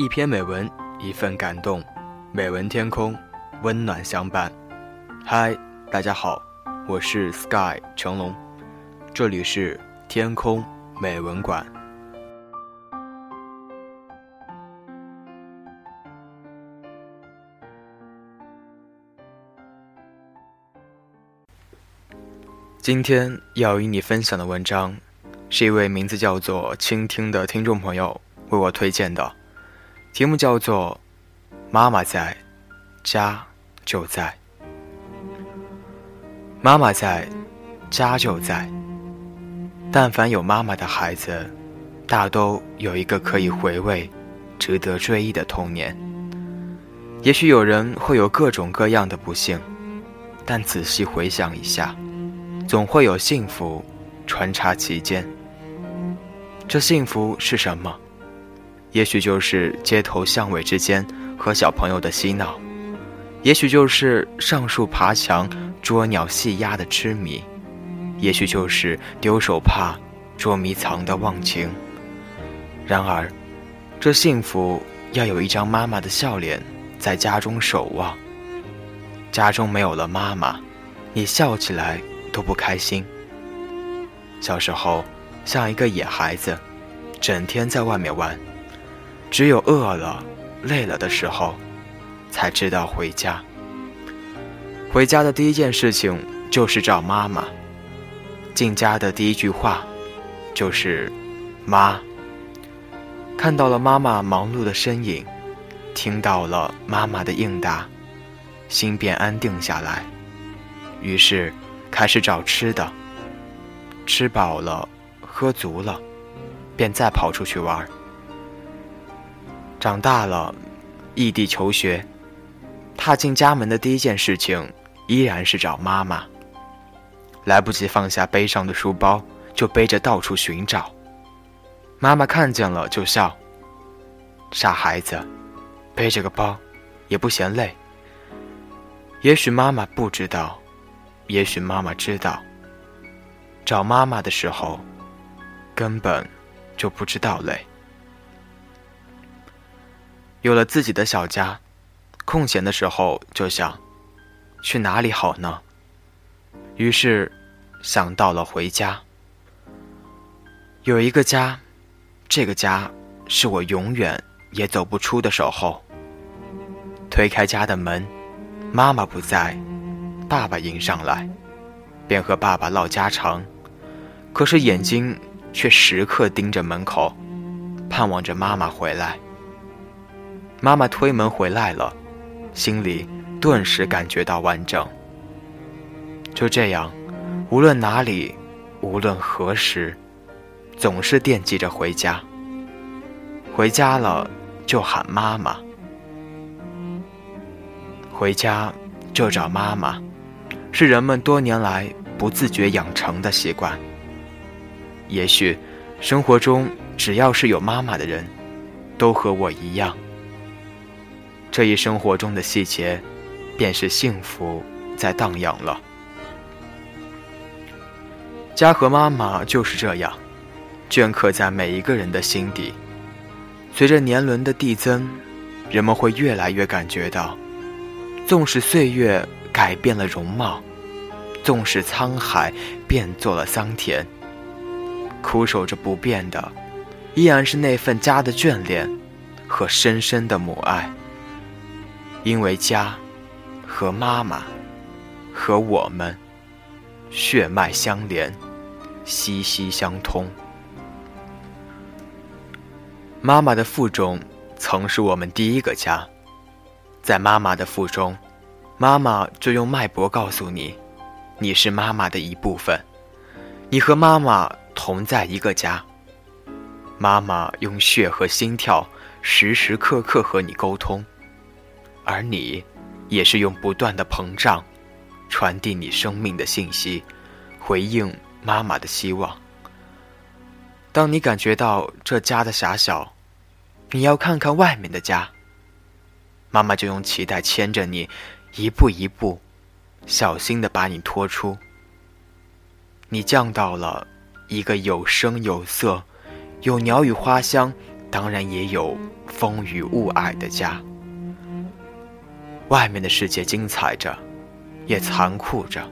一篇美文，一份感动，美文天空，温暖相伴。嗨，大家好，我是 Sky 成龙，这里是天空美文馆。今天要与你分享的文章，是一位名字叫做“倾听”的听众朋友为我推荐的，题目叫做《妈妈在，家就在》。妈妈在，家就在。但凡有妈妈的孩子，大都有一个可以回味、值得追忆的童年。也许有人会有各种各样的不幸，但仔细回想一下。总会有幸福穿插其间。这幸福是什么？也许就是街头巷尾之间和小朋友的嬉闹，也许就是上树爬墙捉鸟戏鸭的痴迷，也许就是丢手帕捉迷藏的忘情。然而，这幸福要有一张妈妈的笑脸在家中守望。家中没有了妈妈，你笑起来。都不开心。小时候，像一个野孩子，整天在外面玩，只有饿了、累了的时候，才知道回家。回家的第一件事情就是找妈妈。进家的第一句话，就是“妈”。看到了妈妈忙碌的身影，听到了妈妈的应答，心便安定下来。于是。开始找吃的，吃饱了，喝足了，便再跑出去玩。长大了，异地求学，踏进家门的第一件事情依然是找妈妈。来不及放下背上的书包，就背着到处寻找。妈妈看见了就笑：“傻孩子，背着个包，也不嫌累。”也许妈妈不知道。也许妈妈知道，找妈妈的时候，根本就不知道累。有了自己的小家，空闲的时候就想，去哪里好呢？于是想到了回家。有一个家，这个家是我永远也走不出的守候。推开家的门，妈妈不在。爸爸迎上来，便和爸爸唠家常，可是眼睛却时刻盯着门口，盼望着妈妈回来。妈妈推门回来了，心里顿时感觉到完整。就这样，无论哪里，无论何时，总是惦记着回家。回家了就喊妈妈，回家就找妈妈。是人们多年来不自觉养成的习惯。也许，生活中只要是有妈妈的人，都和我一样。这一生活中的细节，便是幸福在荡漾了。家和妈妈就是这样，镌刻在每一个人的心底。随着年轮的递增，人们会越来越感觉到，纵使岁月。改变了容貌，纵使沧海变作了桑田，苦守着不变的，依然是那份家的眷恋和深深的母爱。因为家和妈妈和我们血脉相连，息息相通。妈妈的腹中曾是我们第一个家，在妈妈的腹中。妈妈就用脉搏告诉你，你是妈妈的一部分，你和妈妈同在一个家。妈妈用血和心跳时时刻刻和你沟通，而你，也是用不断的膨胀，传递你生命的信息，回应妈妈的希望。当你感觉到这家的狭小，你要看看外面的家。妈妈就用脐带牵着你。一步一步，小心的把你拖出。你降到了一个有声有色、有鸟语花香、当然也有风雨雾霭的家。外面的世界精彩着，也残酷着。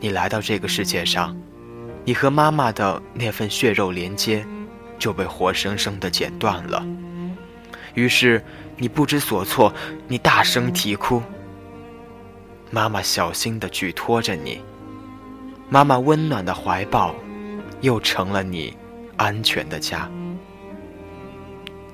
你来到这个世界上，你和妈妈的那份血肉连接就被活生生的剪断了。于是你不知所措，你大声啼哭。妈妈小心地举托着你，妈妈温暖的怀抱，又成了你安全的家。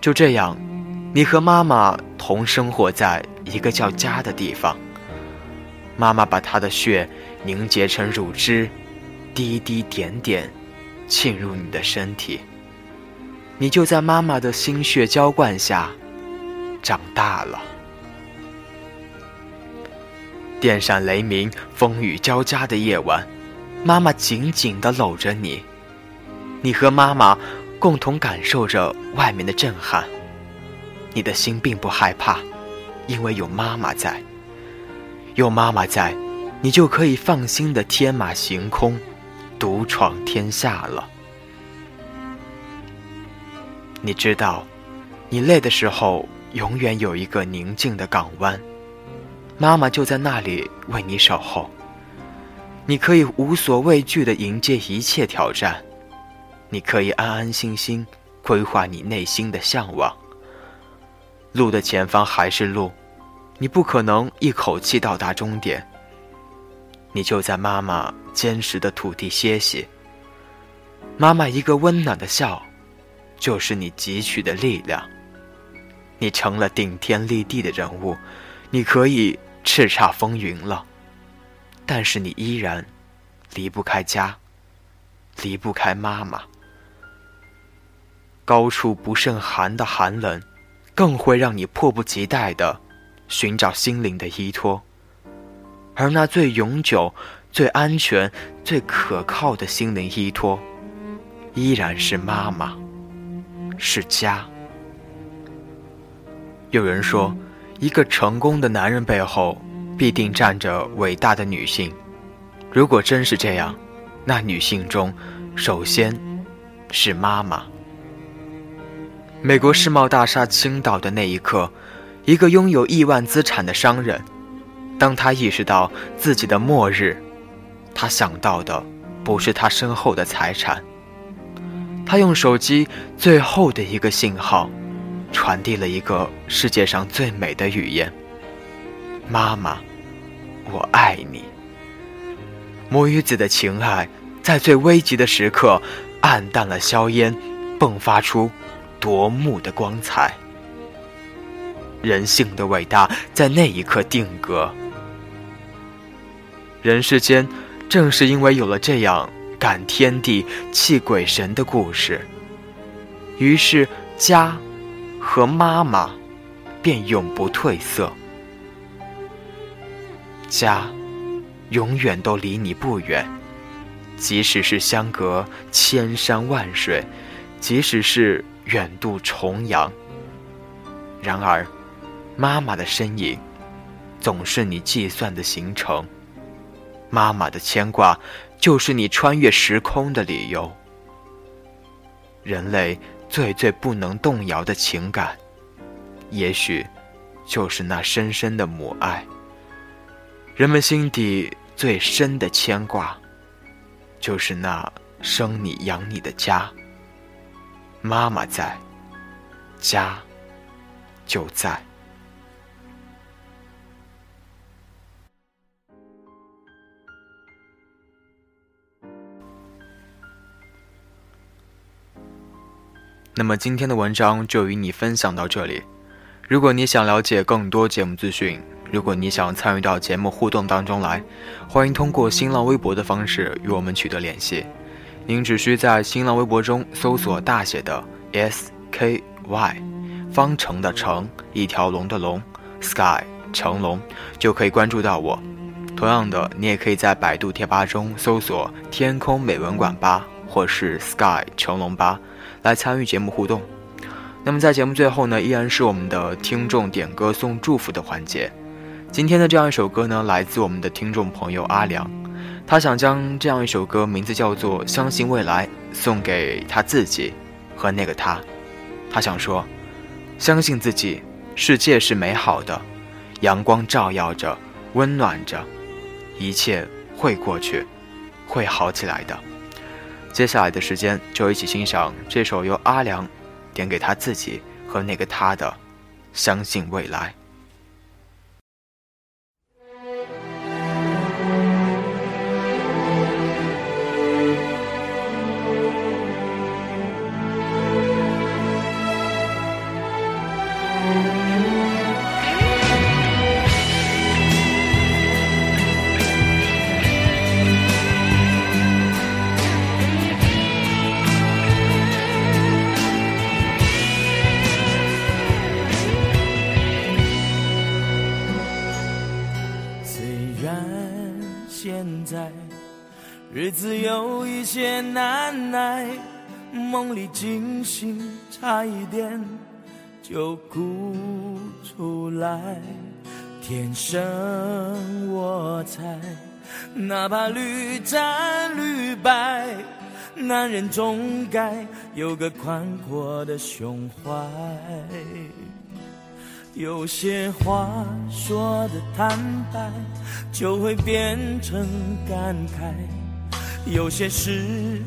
就这样，你和妈妈同生活在一个叫家的地方。妈妈把她的血凝结成乳汁，滴滴点点沁入你的身体。你就在妈妈的心血浇灌下长大了。电闪雷鸣、风雨交加的夜晚，妈妈紧紧地搂着你，你和妈妈共同感受着外面的震撼。你的心并不害怕，因为有妈妈在。有妈妈在，你就可以放心的天马行空，独闯天下了。你知道，你累的时候，永远有一个宁静的港湾。妈妈就在那里为你守候，你可以无所畏惧地迎接一切挑战，你可以安安心心规划你内心的向往。路的前方还是路，你不可能一口气到达终点。你就在妈妈坚实的土地歇息，妈妈一个温暖的笑，就是你汲取的力量。你成了顶天立地的人物，你可以。叱咤风云了，但是你依然离不开家，离不开妈妈。高处不胜寒的寒冷，更会让你迫不及待的寻找心灵的依托，而那最永久、最安全、最可靠的心灵依托，依然是妈妈，是家。有人说。一个成功的男人背后，必定站着伟大的女性。如果真是这样，那女性中，首先是妈妈。美国世贸大厦倾倒的那一刻，一个拥有亿万资产的商人，当他意识到自己的末日，他想到的不是他身后的财产，他用手机最后的一个信号。传递了一个世界上最美的语言：“妈妈，我爱你。”母与子的情爱，在最危急的时刻黯淡了硝烟，迸发出夺目的光彩。人性的伟大在那一刻定格。人世间，正是因为有了这样感天地、泣鬼神的故事，于是家。和妈妈，便永不褪色。家，永远都离你不远，即使是相隔千山万水，即使是远渡重洋。然而，妈妈的身影，总是你计算的行程。妈妈的牵挂，就是你穿越时空的理由。人类。最最不能动摇的情感，也许就是那深深的母爱。人们心底最深的牵挂，就是那生你养你的家。妈妈在，家就在。那么今天的文章就与你分享到这里。如果你想了解更多节目资讯，如果你想参与到节目互动当中来，欢迎通过新浪微博的方式与我们取得联系。您只需在新浪微博中搜索大写的 S K Y，方程的程，一条龙的龙，Sky 成龙，就可以关注到我。同样的，你也可以在百度贴吧中搜索“天空美文馆吧”或是 “Sky 成龙吧”。来参与节目互动，那么在节目最后呢，依然是我们的听众点歌送祝福的环节。今天的这样一首歌呢，来自我们的听众朋友阿良，他想将这样一首歌，名字叫做《相信未来》，送给他自己和那个他。他想说：相信自己，世界是美好的，阳光照耀着，温暖着，一切会过去，会好起来的。接下来的时间，就一起欣赏这首由阿良点给他自己和那个他的《相信未来》。些难耐，梦里惊醒，差一点就哭出来。天生我材，哪怕屡战屡败，男人总该有个宽阔的胸怀。有些话说的坦白，就会变成感慨。有些事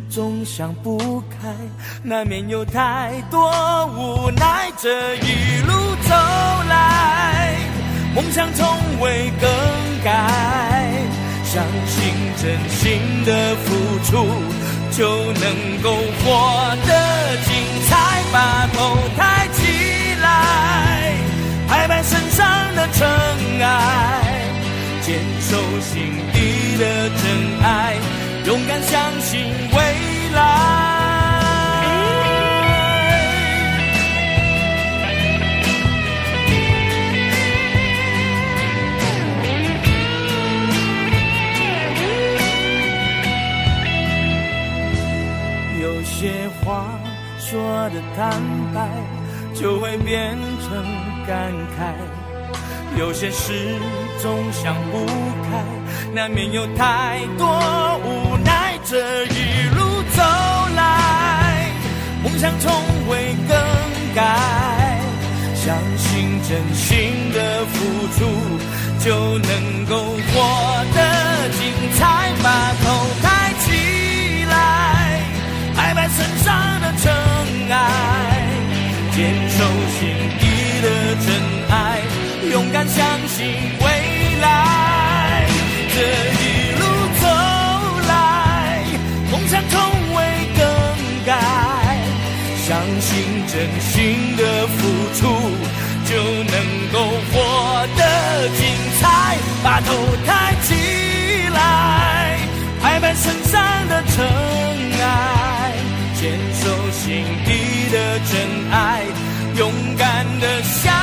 总想不开，难免有太多无奈。这一路走来，梦想从未更改。相信真心的付出，就能够活得精彩。把头抬起来，拍拍身上的尘埃，坚守心底的真爱。勇敢相信未来。有些话说的坦白，就会变成感慨；有些事总想不开，难免有太多无奈。这一路走来，梦想从未更改。相信真心的付出，就能够活得精彩。把头抬起来，拍拍身上的尘埃，坚守心底的真爱，勇敢相信真心的付出就能够活得精彩把头抬起来拍拍身上的尘埃坚守心底的真爱勇敢的向